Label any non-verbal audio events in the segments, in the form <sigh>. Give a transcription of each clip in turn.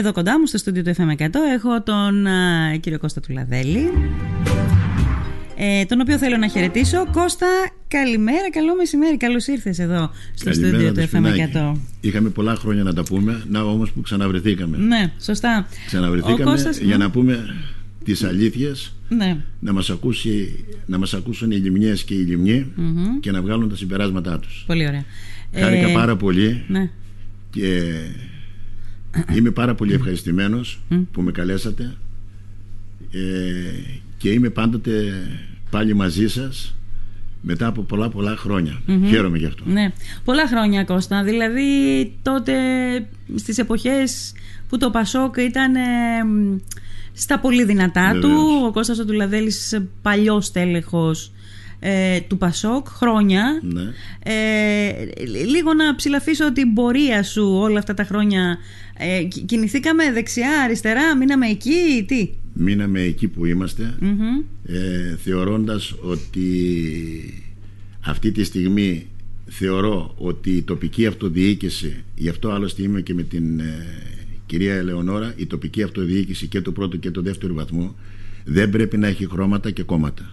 Εδώ κοντά μου στο στούντιο του FM100 έχω τον α, κύριο Κώστα Τουλαδέλη ε, τον οποίο θέλω να χαιρετήσω. Κώστα, καλημέρα, καλό μεσημέρι. Καλώς ήρθες εδώ στο στούντιο του FM100. Είχαμε πολλά χρόνια να τα πούμε, να όμως που ξαναβρεθήκαμε. Ναι, σωστά. Ξαναβρεθήκαμε Κώστας, για ναι. να πούμε τις αλήθειες, ναι. να, μας ακούσει, να μας ακούσουν οι λιμνιές και οι λιμνιοί και να βγάλουν τα συμπεράσματά τους. Πολύ ωραία. Χάρηκα ε, πάρα πολύ ναι. και Είμαι πάρα πολύ ευχαριστημένος που με καλέσατε ε, και είμαι πάντοτε πάλι μαζί σας μετά από πολλά πολλά χρόνια. Χαίρομαι γι' αυτό. Ναι. Πολλά χρόνια Κώστα. Δηλαδή τότε στις εποχές που το Πασόκ ήταν ε, στα πολύ δυνατά του. Ο Κώστας ο Τουλαδέλης παλιός τέλεχος ε, του Πασόκ χρόνια. Ναι. Ε, λίγο να ψηλαφίσω την πορεία σου όλα αυτά τα χρόνια. Ε, κινηθήκαμε δεξιά, αριστερά, μείναμε εκεί, τι; Μείναμε εκεί που είμαστε, ε, θεωρώντας ότι αυτή τη στιγμή θεωρώ ότι η τοπική αυτοδιοίκηση, γι' αυτό άλλωστε είμαι και με την ε, κυρία Ελεονόρα, η τοπική αυτοδιοίκηση και του πρώτου και του δεύτερου βαθμού δεν πρέπει να έχει χρώματα και κόμματα.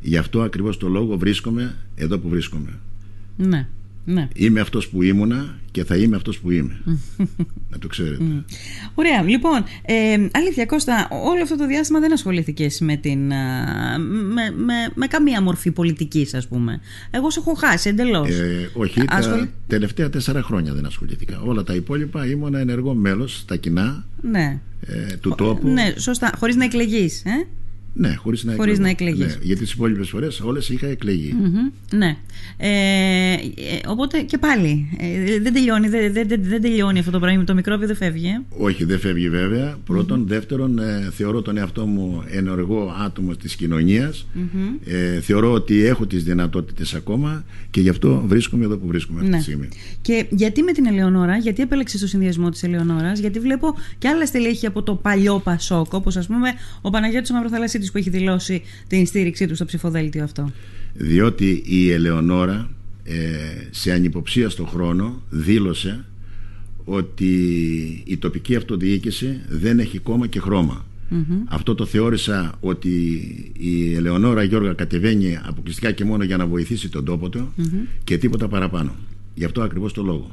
Γι' αυτό ακριβώς το λόγο βρίσκομαι εδώ που βρίσκομαι. Ναι. Ναι. Είμαι αυτός που ήμουνα και θα είμαι αυτός που είμαι. <laughs> να το ξέρετε. Ωραία. Λοιπόν, ε, αλήθεια Κώστα, όλο αυτό το διάστημα δεν ασχολήθηκες με, την, με, με, με καμία μορφή πολιτικής ας πούμε. Εγώ σε έχω χάσει εντελώς. Ε, όχι, τα τελευταία τέσσερα χρόνια δεν ασχολήθηκα. Όλα τα υπόλοιπα ήμουν ενεργό μέλος στα κοινά ναι. ε, του τόπου. Ναι, σωστά. Χωρίς να εκλεγείς. Ε; Ναι, χωρίς να, χωρίς να εκλεγείς. Ναι, γιατί τις υπόλοιπες φορές όλες είχα εκλεγεί. ναι. Ε, ε, οπότε και πάλι ε, δεν, τελειώνει, δεν, δεν, δεν, τελειώνει αυτό το πράγμα. Το μικρόβιο δεν φεύγει. Ε; Όχι, δεν φεύγει βέβαια. Δεύτερον, ε, θεωρώ τον εαυτό μου ενεργό άτομο της κοινωνίας. Ε, θεωρώ ότι έχω τις δυνατότητες ακόμα και γι' αυτό βρίσκομαι εδώ που βρίσκομαι αυτή ναι. τη στιγμή. Και γιατί με την Ελεονόρα, γιατί επέλεξε το συνδυασμό της Ελεονόρας, γιατί βλέπω και άλλα στελέχη από το παλιό Πασόκ, όπως ας πούμε ο Παναγιώτης Μαυροθαλασσίτη που έχει δηλώσει την στήριξή του στο ψηφοδέλτιο αυτό. Διότι η Ελεονόρα ε, σε ανυποψία στον χρόνο δήλωσε ότι η τοπική αυτοδιοίκηση δεν έχει κόμμα και χρωμα Αυτό το θεώρησα ότι η Ελεονόρα Γιώργα κατεβαίνει αποκλειστικά και μόνο για να βοηθήσει τον τόπο του και τίποτα παραπάνω. Γι' αυτό ακριβώς το λόγο.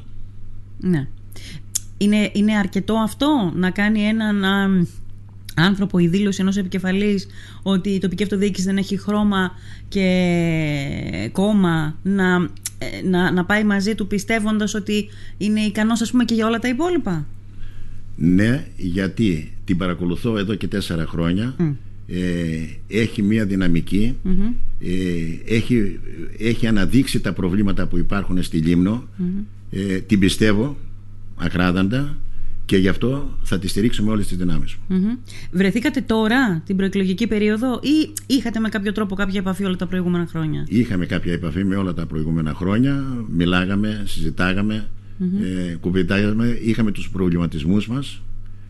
Ναι. Είναι, είναι αρκετό αυτό να κάνει έναν άνθρωπο η δήλωση ενός επικεφαλής ότι η τοπική αυτοδιοίκηση δεν έχει χρώμα και κόμμα να, ε, να, να πάει μαζί του πιστεύοντας ότι είναι ικανός ας πούμε και για όλα τα υπόλοιπα; Ναι, γιατί την παρακολουθώ εδώ και τέσσερα χρόνια. Ε, έχει μία δυναμική. Ε, έχει, έχει αναδείξει τα προβλήματα που υπάρχουν στη Λίμνο. Ε, την πιστεύω ακράδαντα και γι' αυτό θα τη στηρίξουμε όλες τις δυνάμεις μου. Βρεθήκατε τώρα την προεκλογική περίοδο ή είχατε με κάποιο τρόπο κάποια επαφή όλα τα προηγούμενα χρόνια; Είχαμε κάποια επαφή με όλα τα προηγούμενα χρόνια, μιλάγαμε, συζητάγαμε, mm-hmm. ε, είχαμε τους προβληματισμούς μας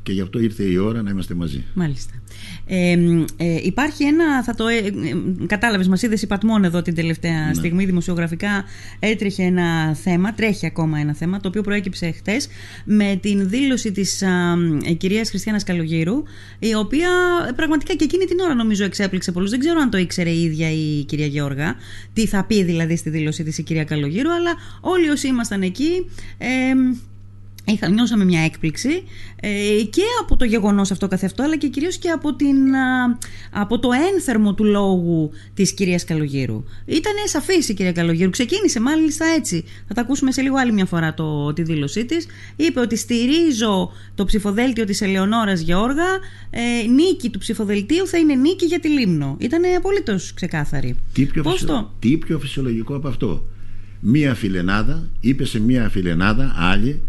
και γι' αυτό ήρθε η ώρα να είμαστε μαζί. Μάλιστα. Ε, ε, υπάρχει ένα, θα το ε, ε κατάλαβες, μας είδες υπατμόν εδώ την τελευταία ναι. στιγμή δημοσιογραφικά έτρεχε ένα θέμα, τρέχει ακόμα ένα θέμα το οποίο προέκυψε χτες με την δήλωση της α, ε, κυρίας Χριστιανάς Καλογύρου η οποία πραγματικά και εκείνη την ώρα νομίζω εξέπληξε πολλούς δεν ξέρω αν το ήξερε η ίδια η κυρία Γεώργα τι θα πει δηλαδή στη δήλωση της η κυρία Καλογύρου αλλά όλοι όσοι ήμασταν εκεί Είχα, νιώσαμε μια έκπληξη ε, και από το γεγονός αυτό καθευτό αλλά και κυρίως και από, την, από το ένθερμο του λόγου της κυρίας Καλογύρου. Ήταν σαφής η κυρία Καλογύρου, ξεκίνησε μάλιστα έτσι. Θα τα ακούσουμε σε λίγο άλλη μια φορά το, τη δήλωσή της. Είπε ότι στηρίζω το ψηφοδέλτιο της Ελεονόρας Γεώργα, ε, νίκη του ψηφοδελτίου θα είναι νίκη για τη Λίμνο. Ήταν απολύτως ξεκάθαρη. Τι πιο, φυσιο... τι πιο φυσιολογικό από αυτό; Μία φιλενάδα είπε σε μία φιλενάδα άλλη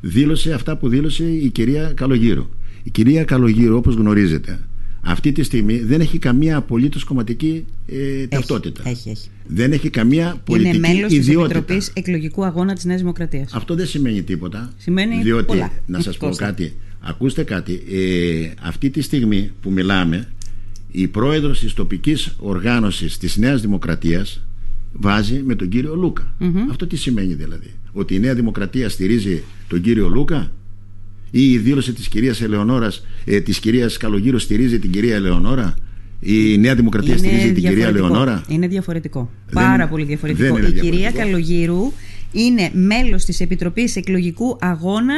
δήλωσε αυτά που δήλωσε η κυρία Καλογύρου. Η κυρία Καλογύρου, όπως γνωρίζετε, αυτή τη στιγμή δεν έχει καμία απολύτως κομματική ε, ταυτότητα. Έχει, έχει. Δεν έχει καμία πολιτική Είναι μέλος ιδιότητα. της Επιτροπής Εκλογικού Αγώνα της Νέας Δημοκρατίας. Αυτό δεν σημαίνει τίποτα. Σημαίνει διότι, πολλά. να σας πω κάτι. Ακούστε κάτι. Ε, αυτή τη στιγμή που μιλάμε, η πρόεδρος της τοπικής οργάνωσης της Νέας Δημοκρατίας βάζει με τον κύριο Λούκα. Αυτό τι σημαίνει δηλαδή. Ότι η Νέα Δημοκρατία στηρίζει τον κύριο Λούκα; ή η δήλωση της κυρίας Ελεονόρας ε, της κυρίας Καλογύρου στηρίζει την κυρία Ελεονόρα; Η Νέα Δημοκρατία Είναι στηρίζει την κυρία διαφορετικό. Ελεονόρα; Είναι διαφορετικό. Δεν- Πάρα πολύ διαφορετικό. δεν είναι Η κυρία διαφορετικό. Καλογύρου είναι μέλος της Επιτροπής Εκλογικού Αγώνα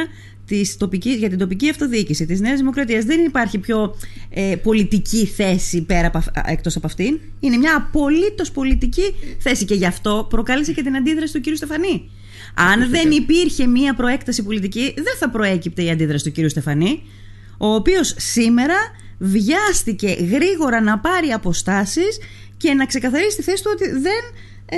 της τοπικής, για την τοπική αυτοδιοίκηση της Νέας Δημοκρατίας. Δεν υπάρχει πιο ε, πολιτική θέση πέρα από, αυ- α, εκτός από αυτήν. Είναι μια απολύτως πολιτική θέση και γι' αυτό προκάλεσε και την αντίδραση του κύριου Στεφανή. Αν δεν υπήρχε μια προέκταση πολιτική, δεν θα προέκυπτε η αντίδραση του κύριου Στεφανή, ο οποίος σήμερα βιάστηκε γρήγορα να πάρει αποστάσεις και να ξεκαθαρίσει τη θέση του ότι δεν, ε,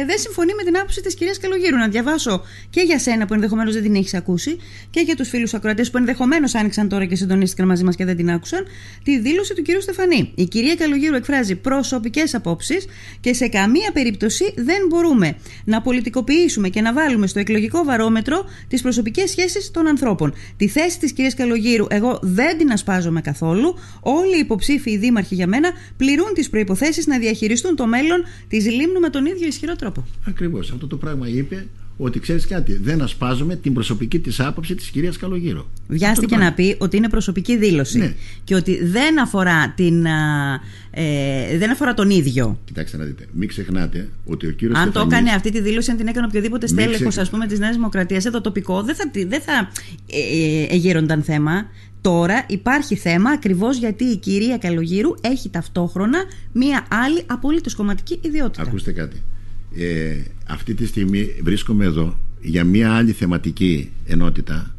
ε, δεν συμφωνεί με την άποψη της κυρίας Καλογύρου. Να διαβάσω και για σένα που ενδεχομένως δεν την έχεις ακούσει και για τους φίλους ακροατές που ενδεχομένως άνοιξαν τώρα και συντονίστηκαν μαζί μας και δεν την άκουσαν, τη δήλωση του κυρίου Στεφανή. Η κυρία Καλογύρου εκφράζει προσωπικές απόψεις και σε καμία περίπτωση δεν μπορούμε να πολιτικοποιήσουμε και να βάλουμε στο εκλογικό βαρόμετρο τις προσωπικές σχέσεις των ανθρώπων. Τη θέση της κυρίας Καλογύρου εγώ δεν την ασπάζομαι καθόλου. Όλοι οι υποψήφοι δήμαρχοι για μένα πληρούν τις προϋποθέσεις να διαχειριστούν το μέλλον της Λίμνου με τον ίδιο ισχυρό τρόπο. Ακριβώς αυτό το πράγμα είπε ότι ξέρεις κάτι δεν ασπάζουμε την προσωπική της άποψη της κυρίας Καλογύρου Βιάστηκε Αυτό το να πει ότι είναι προσωπική δήλωση Ναι. και ότι δεν αφορά, την, α, ε, δεν αφορά τον ίδιο. Κοιτάξτε να δείτε, μην ξεχνάτε ότι ο κύριος Αν το Στεφανής- έκανε αυτή τη δήλωση, αν την έκανε οποιοδήποτε Μην στέλεχος ξεχ- ας πούμε της Νέας Δημοκρατίας, εδώ τοπικό, δεν θα, τη- δεν θα ε, ε, εγείρονταν θέμα. Τώρα υπάρχει θέμα ακριβώς γιατί η κυρία Καλογύρου έχει ταυτόχρονα μία άλλη απολύτως κομματική ιδιότητα. Ακούστε κάτι. Ε, αυτή τη στιγμή βρίσκομαι εδώ για μια άλλη θεματική ενότητα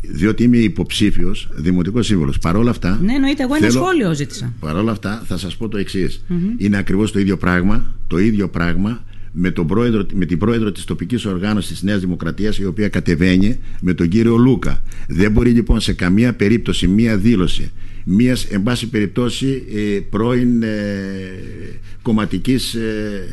διότι είμαι υποψήφιος δημοτικός σύμβολος. Παρ' όλα αυτά... Ναι, εννοείται. Εγώ ένα θέλω- σχόλιο ζήτησα. Παρ' όλα αυτά θα σας πω το εξης Είναι ακριβώς το ίδιο πράγμα, το ίδιο πράγμα με, τον πρόεδρο, με την πρόεδρο της τοπικής οργάνωσης της Νέας Δημοκρατίας η οποία κατεβαίνει με τον κύριο Λούκα. Δεν μπορεί λοιπόν σε καμία περίπτωση μία δήλωση μίας εν πάση περιπτώσει ε, πρώην ε, κομματικής ε,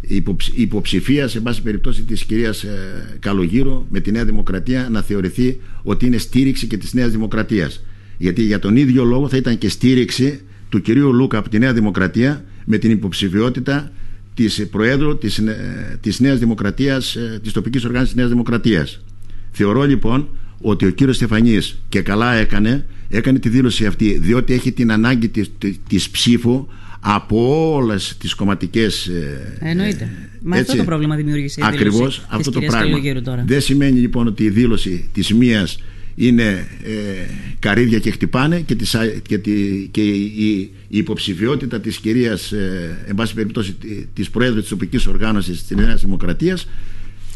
υποψ- υποψηφίας εν πάση περιπτώσει της κυρίας ε, Καλογύρου με τη Νέα Δημοκρατία να θεωρηθεί ότι είναι στήριξη και της Νέας Δημοκρατίας. Γιατί για τον ίδιο λόγο θα ήταν και στήριξη του κυρίου Λούκα από τη Νέα Δημοκρατία με την υποψηφιότητα της Προέδρου της, ε, της Νέας Δημοκρατίας ε, της τοπικής οργάνωσης της Νέας Δημοκρατίας. Θεωρώ λοιπόν ότι ο κύριος Στεφανής και καλά έκανε έκανε τη δήλωση αυτή διότι έχει την ανάγκη της, της ψήφου από όλες τις κομματικές ε, Εννοείται. Μα αυτό έτσι. το πρόβλημα δημιούργησε η δήλωση Ακριβώς της αυτό το κυρίας πράγμα. Καλογύρου τώρα. Δεν σημαίνει λοιπόν ότι η δήλωση της μίας είναι ε, καρύδια και χτυπάνε και, της, α- και, τη, και η, η υποψηφιότητα της κυρίας ε, εν πάση περιπτώσει τη- της Προέδρου της τοπικής οργάνωσης της Νέας Δημοκρατίας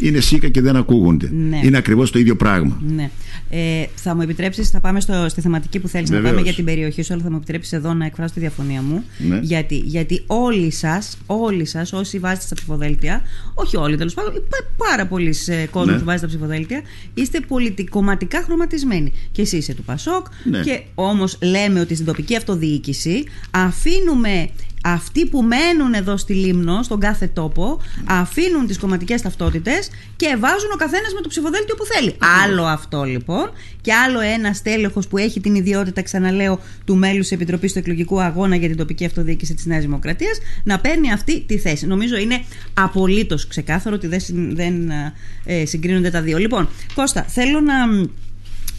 είναι σίκα και δεν ακούγονται. Ναι. Είναι ακριβώς το ίδιο πράγμα. Ναι. Ε, θα μου επιτρέψεις, θα πάμε στο, στη θεματική που θέλεις να Βεβαίως. πάμε για την περιοχή σου, αλλά θα μου επιτρέψεις εδώ να εκφράσω τη διαφωνία μου. Ναι. Γιατί, γιατί όλοι σας, όλοι σας, όσοι βάζετε στα ψηφοδέλτια, όχι όλοι τέλος πάντων, υπάρχει πάρα πολλοί ε, κόσμο Ναι. που βάζει στα ψηφοδέλτια, είστε πολιτικοματικά χρωματισμένοι. Και εσύ είσαι του Πασόκ, Ναι. και όμως λέμε ότι στην τοπική αυτοδιοίκηση αφήνουμε αυτοί που μένουν εδώ στη Λίμνο, στον κάθε τόπο, αφήνουν τις κομματικές ταυτότητες και βάζουν ο καθένας με το ψηφοδέλτιο που θέλει. Άλλο αυτό λοιπόν και άλλο ένα στέλεχος που έχει την ιδιότητα, ξαναλέω, του μέλους της Επιτροπής του Εκλογικού Αγώνα για την τοπική αυτοδιοίκηση της Νέας Δημοκρατίας να παίρνει αυτή τη θέση. Νομίζω είναι απολύτως ξεκάθαρο ότι δεν, συν- δεν ε, συγκρίνονται τα δύο. Λοιπόν, Κώστα, θέλω να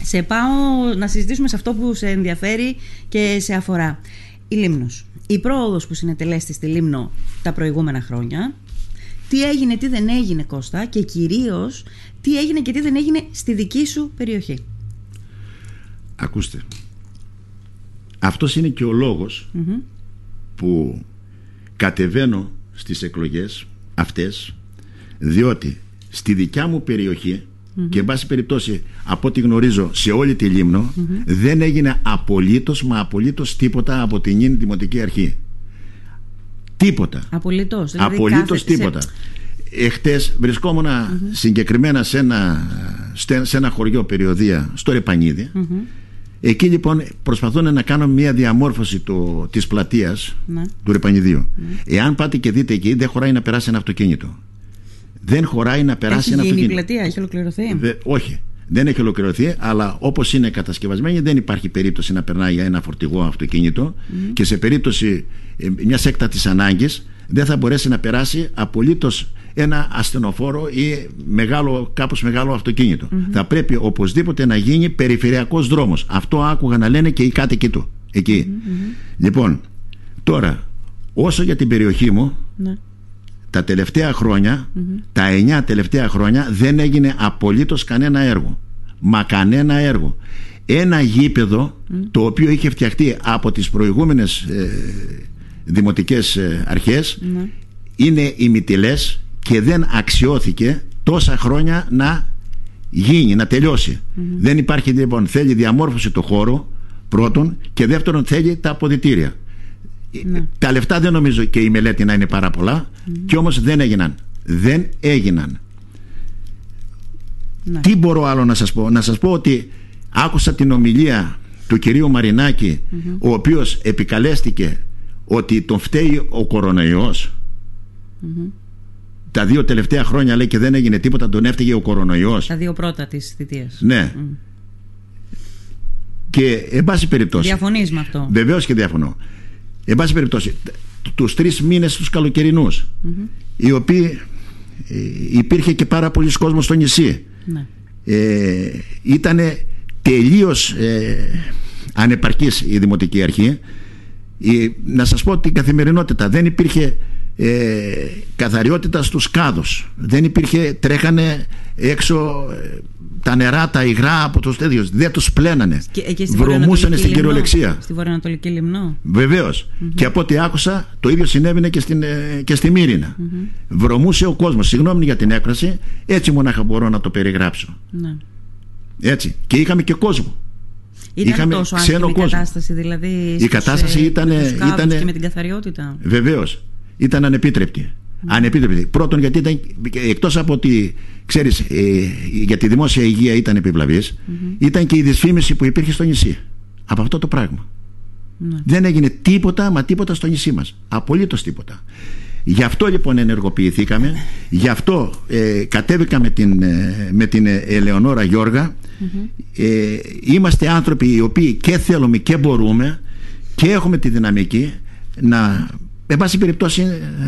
σε πάω να συζητήσουμε σε αυτό που σε ενδιαφέρει και σε αφορά. Η Λίμνος. Η πρόοδος που συνετελέστη στη Λίμνο τα προηγούμενα χρόνια. Τι έγινε, τι δεν έγινε Κώστα και κυρίως τι έγινε και τι δεν έγινε στη δική σου περιοχή. Ακούστε. Αυτός είναι και ο λόγος Μμμ. που κατεβαίνω στις εκλογές αυτές διότι στη δικιά μου περιοχή και εν πάση περιπτώσει από ό,τι γνωρίζω σε όλη τη λιμνο δεν έγινε απολύτως μα απολύτως τίποτα από την Ίνη Δημοτική Αρχή τίποτα Απολύτως. Δηλαδή απολύτως κάθε- σε- τίποτα εχθές βρισκόμουν συγκεκριμένα σε ένα, στε- σε ένα χωριό περιοδία στο ρεπανιδι Εκεί λοιπόν προσπαθούν να κάνουν μια διαμόρφωση του, της πλατείας Ναι. του Ρεπανιδίου. Εάν πάτε και δείτε εκεί δεν χωράει να περάσει ένα αυτοκίνητο. Δεν χωράει να περάσει Έχει ένα γίνει η αυτοκίνητο. πλατεία, έχει ολοκληρωθεί. Δε- όχι. Δεν έχει ολοκληρωθεί, αλλά όπως είναι κατασκευασμένη, δεν υπάρχει περίπτωση να περνάει ένα φορτηγό αυτοκίνητο και σε περίπτωση μιας έκτατης ανάγκης δεν θα μπορέσει να περάσει απολύτως ένα ασθενοφόρο ή μεγάλο, κάπως μεγάλο Θα πρέπει οπωσδήποτε να γίνει περιφερειακός δρόμος. Αυτό άκουγα να λένε και οι κάτοικοι του. εκει Λοιπόν, τώρα, όσο για την περιοχή μου, ναι. Τα τελευταία τα εννιά τελευταία χρόνια δεν έγινε απολύτως κανένα έργο. Μα κανένα έργο. Ένα γήπεδο το οποίο είχε φτιαχτεί από τις προηγούμενες ε, δημοτικές ε, αρχές ναι. είναι ημιτελές και δεν αξιώθηκε τόσα χρόνια να γίνει, να τελειωσει Δεν υπάρχει λοιπόν, θέλει διαμόρφωση του χώρου πρώτον και δεύτερον θέλει τα αποδητήρια. Ναι. Τα λεφτά δεν νομίζω και η μελέτη να είναι πάρα πολλά και όμως δεν έγιναν. Δεν έγιναν. Ναι. Τι μπορώ άλλο να σας πω; Να σας πω ότι άκουσα την ομιλία του κυρίου ο οποίος επικαλέστηκε ότι τον φταίει ο κορονοϊός τα δύο τελευταία χρόνια λέει και δεν έγινε τίποτα τον έφταιγε ο κορονοϊός τα δύο πρώτα της θητείας ναι και εν πάση περιπτώσει διαφωνείς με αυτό βεβαίως και διαφωνώ εν πάση περιπτώσει τους τρεις μήνες τους καλοκαιρινούς οι οποίοι ε, υπήρχε και πάρα πολλοί κόσμος στο νησί ναι. ε, ήταν τελείως ε, ανεπαρκής η Δημοτική Αρχή να σας πω την καθημερινότητα δεν υπήρχε ε, καθαριότητα στους κάδους δεν υπήρχε τρέχανε έξω ε, τα νερά, τα υγρά από τους τέτοιους δεν τους πλένανε και, βρωμούσαν στην κυριολεξία στη Βορειοανατολική Λιμνό βεβαίως και από ό,τι άκουσα το ίδιο συνέβαινε και, στην, ε, και στη Μύρινα βρωμούσε ο κόσμος συγγνώμη για την έκφραση έτσι μονάχα μπορώ να το περιγράψω ναι. έτσι και είχαμε και κόσμο ήταν Είχαμε τόσο ξένο η κατάσταση, δηλαδή. Η κατάσταση ε, ήταν. ήταν και με την καθαριότητα. Βεβαίως. Ήταν ανεπίτρεπτη. Mm. Ανεπίτρεπτη. Πρώτον, γιατί ήταν εκτός από ότι ξέρεις, ε, για τη δημόσια υγεία ήταν επιβλαβής, mm-hmm. ήταν και η δυσφήμιση που υπήρχε στο νησί. Από αυτό το πράγμα. Ναι. Δεν έγινε τίποτα, μα τίποτα στο νησί μας. Απολύτως τίποτα. Γι' αυτό λοιπόν ενεργοποιηθήκαμε, γι' αυτό ε, κατέβηκα την, ε, με την Ελεονόρα Γιώργα ε, είμαστε άνθρωποι οι οποίοι και θέλουμε και μπορούμε και έχουμε τη δυναμική να εν πάση περιπτώσει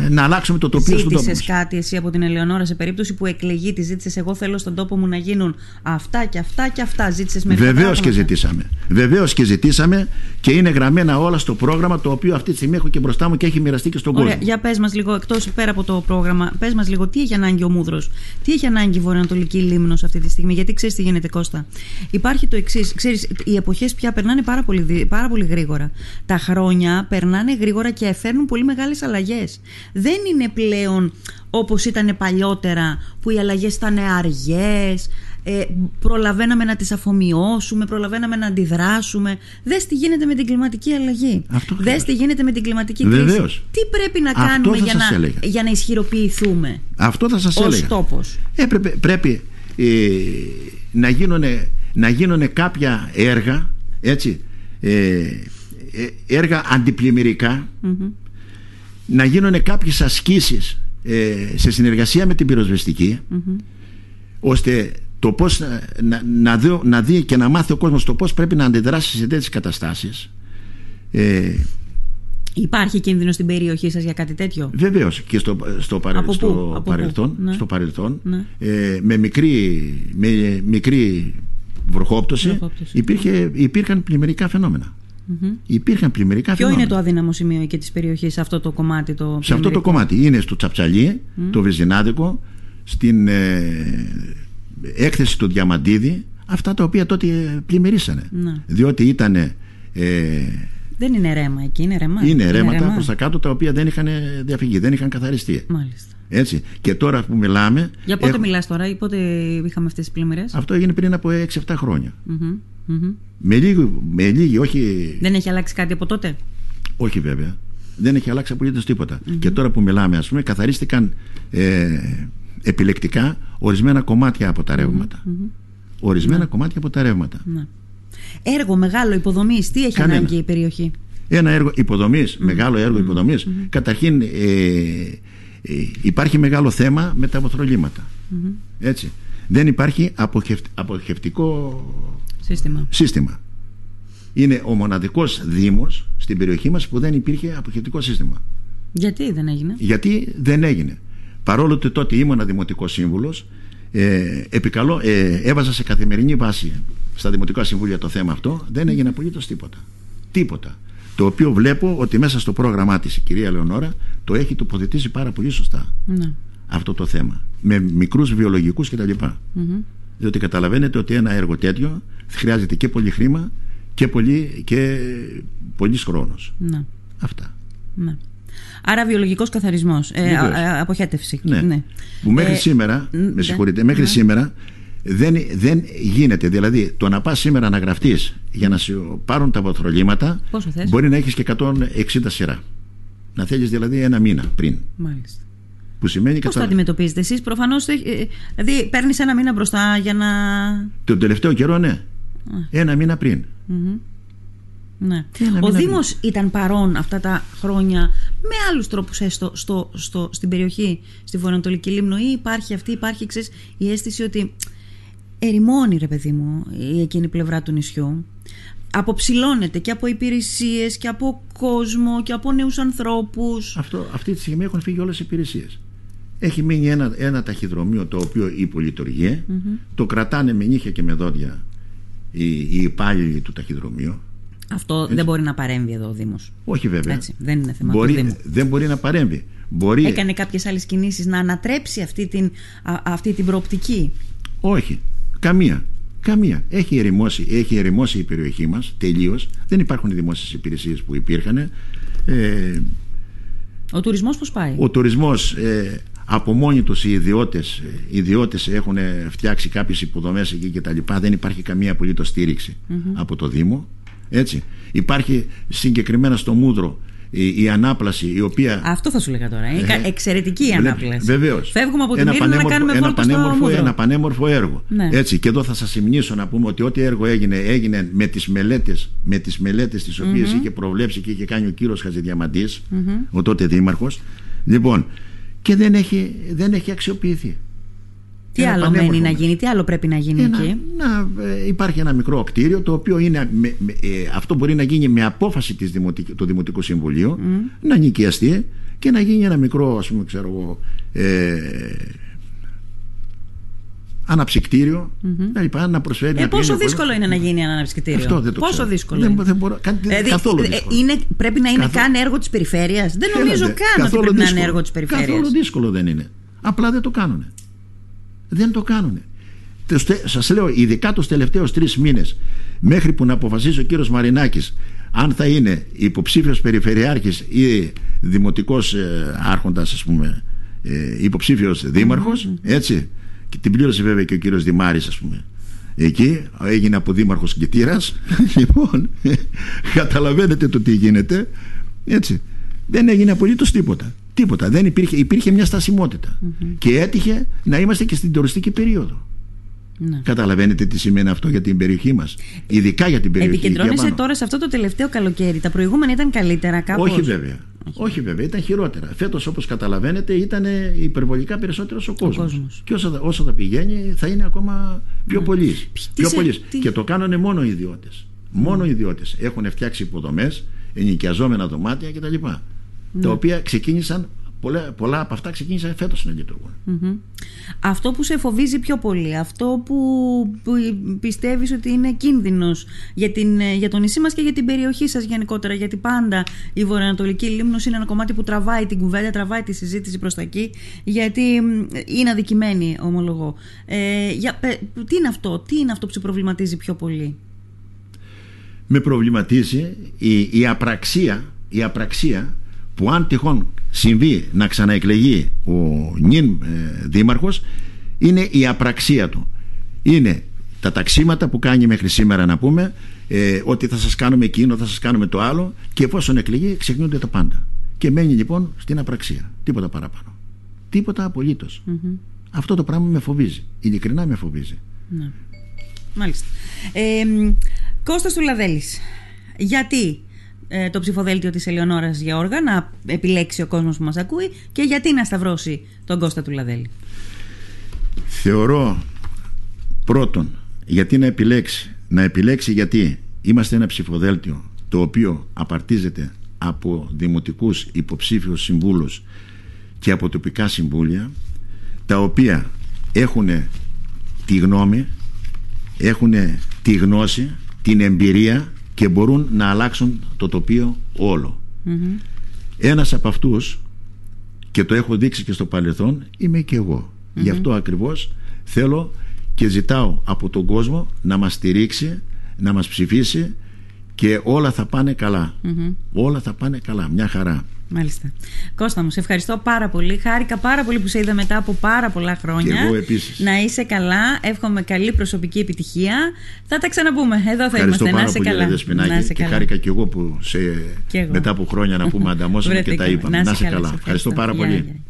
να αλλάξουμε το τοπίο στον τόπο. Ζήτησες κάτι εσύ από την Ελεονόρα σε περίπτωση που εκλεγεί, τη ζήτησες. Εγώ θέλω στον τόπο μου να γίνουν αυτά και αυτά και αυτά. Ζήτησες με Βεβαίως και ζητήσαμε. Βεβαίως και ζητήσαμε και είναι γραμμένα όλα στο πρόγραμμα το οποίο αυτή τη στιγμή έχω και μπροστά μου και έχει μοιραστεί και στον Ωραία, κόσμο. Για πες μας λίγο, εκτός πέρα από το πρόγραμμα, πες μας λίγο τι έχει ανάγκη ο Μούδρος, τι έχει ανάγκη η Βορειοανατολική Λίμνος αυτή τη στιγμή. Γιατί ξέρεις τι γίνεται, Κώστα. Υπάρχει το εξής. Ξέρεις, οι εποχές πια περνάνε πάρα πολύ, πάρα πολύ γρήγορα. Τα χρόνια περνάνε γρήγορα και φέρνουν πολύ μεγάλες αλλαγές. Δεν είναι πλέον όπως ήταν παλιότερα που οι αλλαγές ήταν αργές, ε, προλαβαίναμε να τις αφομοιώσουμε, προλαβαίναμε να αντιδράσουμε. Δες τι γίνεται με την κλιματική αλλαγή. Αυτό Δες τι γίνεται με την κλιματική κρίση. Τι πρέπει να κάνουμε για να, για να ισχυροποιηθούμε. Αυτό θα σας έλεγα. τόπος; Ε, πρέπει, πρέπει ε, να, γίνουν, να γίνουν κάποια έργα έτσι, ε, ε έργα αντιπλημμυρικά να γίνουν κάποιες ασκήσεις ε, σε συνεργασία με την πυροσβεστικη ώστε το πώς να, να, δει, να δει και να μάθει ο κόσμος το πώς πρέπει να αντιδράσει σε τέτοιες καταστάσεις ε, Υπάρχει κίνδυνο στην περιοχή σας για κάτι τέτοιο; Βεβαίως και στο, στο, παρε, στο παρελθόν, ναι. στο παρελθόν ναι. ε, με μικρή, με μικρή βροχόπτωση, υπήρχε, υπήρχαν πλημμυρικά φαινόμενα Mm-hmm. Υπήρχαν πλημμυρικά Ποιο είναι το αδύναμο σημείο εκεί της περιοχής σε αυτό το κομμάτι το Σε αυτό το κομμάτι είναι στο Τσαψαλί, το Βεζινάδικο, στην ε, έκθεση του Διαμαντίδη, αυτά τα οποία τότε πλημμυρίσανε. Ναι. Διότι ήταν. Ε, δεν είναι ρέμα εκεί, είναι ρέμα. Είναι ρέματα προς τα κάτω τα οποία δεν είχαν διαφυγεί, δεν είχαν καθαριστεί. Μάλιστα. Έτσι. Και τώρα που μιλάμε. Για πότε έχω... μιλάς τώρα, ή πότε είχαμε αυτές τις πλημμυρές; Αυτό έγινε πριν από 6-7 χρόνια. Με, λίγη, με λίγη, όχι. Δεν έχει αλλάξει κάτι από τότε; Όχι βέβαια. Δεν έχει αλλάξει απολύτως Και τώρα που μιλάμε, ας πούμε, καθαρίστηκαν ε, επιλεκτικά ορισμένα κομμάτια από τα ρεύματα. Ορισμένα ναι. κομμάτια από τα ρεύματα. Ναι. Έργο μεγάλο υποδομής, τι έχει Κανένα. ανάγκη η περιοχή; Ένα έργο υποδομής, μεγάλο έργο υποδομής. Καταρχήν ε, ε, υπάρχει μεγάλο θέμα με τα βοθρολιματα Έτσι. Δεν υπάρχει αποχευτικό σύστημα. σύστημα. Είναι ο μοναδικός δήμος στην περιοχή μας που δεν υπήρχε αποχευτικό σύστημα. Γιατί δεν έγινε; Γιατί δεν έγινε. παρόλο ότι τότε ήμουν δημοτικός σύμβουλος, ε, επικαλώ, ε, έβαζα σε καθημερινή βάση στα δημοτικά συμβούλια το θέμα αυτό, δεν έγινε απολύτως τίποτα. Τίποτα. Το οποίο βλέπω ότι μέσα στο πρόγραμμά της η κυρία Λεωνόρα το έχει τοποθετήσει πάρα πολύ σωστά. Ναι. Αυτό το θέμα. Με μικρούς βιολογικούς κτλ. Mm-hmm. Διότι καταλαβαίνετε ότι ένα έργο τέτοιο χρειάζεται και πολύ χρήμα και πολύ και πολύς χρόνος. Ναι. Αυτά. Ναι. Άρα βιολογικός καθαρισμός, ε, ε αποχέτευση. Ναι. ναι. Που μέχρι ε, σήμερα, με συγχωρείτε, μέχρι ναι. σήμερα δεν, δεν γίνεται. Δηλαδή, το να πας σήμερα να γραφτείς για να σου πάρουν τα βοθρολήματα μπορεί να έχεις και 160 σειρά. Να θέλεις δηλαδή ένα μήνα πριν. Μάλιστα. Που σημαίνει Πώς το αντιμετωπίζετε εσείς, προφανώς, ε, δηλαδή παίρνεις ένα μήνα μπροστά για να... Τον τελευταίο καιρό ναι, ένα μήνα πριν. Ναι. Ο Δήμος ήταν παρόν αυτά τα χρόνια με άλλους τρόπους έστω στο, στο, στην περιοχή, στη Βορειοανατολική Λίμνο ή υπάρχει αυτή, υπάρχει ξέρεις, η αίσθηση ότι ερημώνει ρε παιδί μου η εκείνη πλευρά του νησιού. Αποψηλώνεται και από υπηρεσίες και από κόσμο και από νέους ανθρώπους. Αυτό, αυτή τη στιγμή έχουν φύγει όλες οι υπηρεσίες. Έχει μείνει ένα, ένα ταχυδρομείο το οποίο υπολειτουργεί. Το κρατάνε με νύχια και με δόντια οι, οι υπάλληλοι του ταχυδρομείου αυτό δεν μπορεί να παρέμβει εδώ ο Δήμος. Όχι βέβαια. Έτσι, δεν είναι θέμα μπορεί, του Δήμου. Δεν μπορεί να παρέμβει. Μπορεί... Έκανε κάποιες άλλες κινήσεις να ανατρέψει αυτή την, αυτή την προοπτική; Όχι. Καμία. Καμία. Έχει ερημώσει, έχει ερημώσει η περιοχή μας τελείως. Δεν υπάρχουν οι δημόσιες υπηρεσίες που υπήρχαν. Ε, ο τουρισμός πώς πάει; Ο τουρισμός ε, από μόνοι τους οι ιδιώτες οι ιδιώτες έχουν φτιάξει κάποιες υποδομές εκεί και τα λοιπά. Δεν υπάρχει καμία απολύτως από το Δήμο. Έτσι. Υπάρχει συγκεκριμένα στο Μούδρο η, η ανάπλαση η οποία. Αυτό θα σου λέγα τώρα. Είναι ε, εξαιρετική η ανάπλαση. Βεβαίως. Φεύγουμε από την Μύρνα να κάνουμε ένα πανέμορφο, ένα πανέμορφο έργο. Ναι. Έτσι. Και εδώ θα σας θυμνήσω να πούμε ότι ό,τι έργο έγινε, έγινε με τις μελέτες με τις μελέτες τις οποίες mm-hmm. είχε προβλέψει και είχε κάνει ο κύριος Χαζηδιαμαντή, mm-hmm. ο τότε δήμαρχος. Λοιπόν, και δεν έχει, δεν έχει αξιοποιηθεί. Τι άλλο μένει να γίνει, τι άλλο πρέπει να γίνει εκεί; Να, ε, υπάρχει ένα μικρό κτίριο το οποίο είναι, ε, αυτό μπορεί να γίνει με απόφαση της του Δημοτικού Συμβουλίου να νοικιαστεί και να γίνει ένα μικρό ας πούμε ξέρω εγώ ε, αναψυκτήριο mm-hmm. να προσφέρει ε, πόσο δύσκολο είναι να γίνει ένα αναψυκτήριο; Αυτό δεν το πόσο ξέρω. δύσκολο δεν, είναι; δεν μπορώ, καν, δηλαδή, καθόλου δύσκολο. Είναι, πρέπει να είναι καθόλου. καν έργο της περιφέρειας; Δεν νομίζω καν ότι πρέπει να είναι έργο της περιφέρειας καθόλου δύσκολο δεν είναι απλά δεν το κάνουν δεν το κάνουν. Σας λέω, ειδικά τους τελευταίους τρεις μήνες, μέχρι που να αποφασίσει ο κύριος Μαρινάκης αν θα είναι υποψήφιος περιφερειάρχης ή δημοτικός ε, άρχοντας, ας πούμε, ε, υποψήφιος δήμαρχος, έτσι. Και την πλήρωσε βέβαια και ο κύριος Δημάρης, ας πούμε. Εκεί έγινε από δήμαρχος Γκετήρα. <laughs> λοιπόν, καταλαβαίνετε το τι γίνεται. Έτσι. Δεν έγινε απολύτως τίποτα. Τίποτα. Δεν υπήρχε, υπήρχε μια στασιμότητα. Και έτυχε να είμαστε και στην τουριστική περίοδο. Ναι. Καταλαβαίνετε τι σημαίνει αυτό για την περιοχή μας. Ειδικά για την περιοχή Επικεντρώνεσαι τώρα σε αυτό το τελευταίο καλοκαίρι. Τα προηγούμενα ήταν καλύτερα, κάπως; Όχι βέβαια. Όχι. βέβαια, ήταν χειρότερα. Φέτος, όπως καταλαβαίνετε, ήταν υπερβολικά περισσότερος ο κόσμος. Και όσο θα, όσο θα πηγαίνει, θα είναι ακόμα πιο ναι. πολύ. Πιο Τι... Και το κάνανε μόνο οι ιδιώτες. Μόνο οι ιδιώτες έχουν φτιάξει υποδομές, ενοικιαζόμενα δωμάτια κτλ τα ναι. οποία ξεκίνησαν πολλά, πολλά από αυτά ξεκίνησαν φέτος να λειτουργούν. Αυτό που σε φοβίζει πιο πολύ, αυτό που, που πιστεύεις ότι είναι κίνδυνος για, την, για το νησί μας και για την περιοχή σας γενικότερα, γιατί πάντα η βορειοανατολική λίμνος είναι ένα κομμάτι που τραβάει την κουβέντα, τραβάει τη συζήτηση προς τα εκεί, γιατί είναι αδικημένη ομολογώ. Ε, για, τι είναι αυτό, τι είναι αυτό που σε προβληματίζει πιο πολύ; Με προβληματίζει η, η απραξία, η απραξία που αν τυχόν συμβεί να ξαναεκλεγεί ο νυν ε, δήμαρχος είναι η απραξία του. Είναι τα ταξίματα που κάνει μέχρι σήμερα να πούμε ε, ότι θα σας κάνουμε εκείνο, θα σας κάνουμε το άλλο και εφόσον εκλεγεί ξεχνιούνται τα πάντα. Και μένει λοιπόν στην απραξία. Τίποτα παραπάνω. Τίποτα αυτό το πράγμα με φοβίζει. Ειλικρινά με φοβίζει. Ναι. Μάλιστα. Ε, Κώστας του Λαδέλης γιατί ε, το ψηφοδέλτιο της Ελεονόρας Γεώργα να επιλέξει ο κόσμος που μας ακούει και γιατί να σταυρώσει τον Κώστα του Λαδέλη. Θεωρώ πρώτον γιατί να επιλέξει. Να επιλέξει γιατί είμαστε ένα ψηφοδέλτιο το οποίο απαρτίζεται από δημοτικούς υποψήφιους συμβούλους και από τοπικά συμβούλια τα οποία έχουν τη γνώμη, έχουν τη γνώση, την εμπειρία και μπορούν να αλλάξουν το τοπίο όλο. Ένας από αυτούς και το έχω δείξει και στο παρελθόν είμαι και εγώ. Γι' αυτό ακριβώς θέλω και ζητάω από τον κόσμο να μας στηρίξει, να μας ψηφίσει και όλα θα πάνε Όλα θα πάνε καλά. Μια χαρά. Μάλιστα. Κώστα μου, σε ευχαριστώ πάρα πολύ. Χάρηκα πάρα πολύ που σε είδα μετά από πάρα πολλά χρόνια. Και εγώ επίσης. Να είσαι καλά. Εύχομαι καλή προσωπική επιτυχία. Θα τα ξαναπούμε. Εδώ θα είμαστε. να είσαι καλά. Να είσαι και καλά. χάρηκα και εγώ που σε... μετά από χρόνια να πούμε ανταμώσαμε και τα είπαμε. Να είσαι καλά. Ευχαριστώ πάρα πολύ.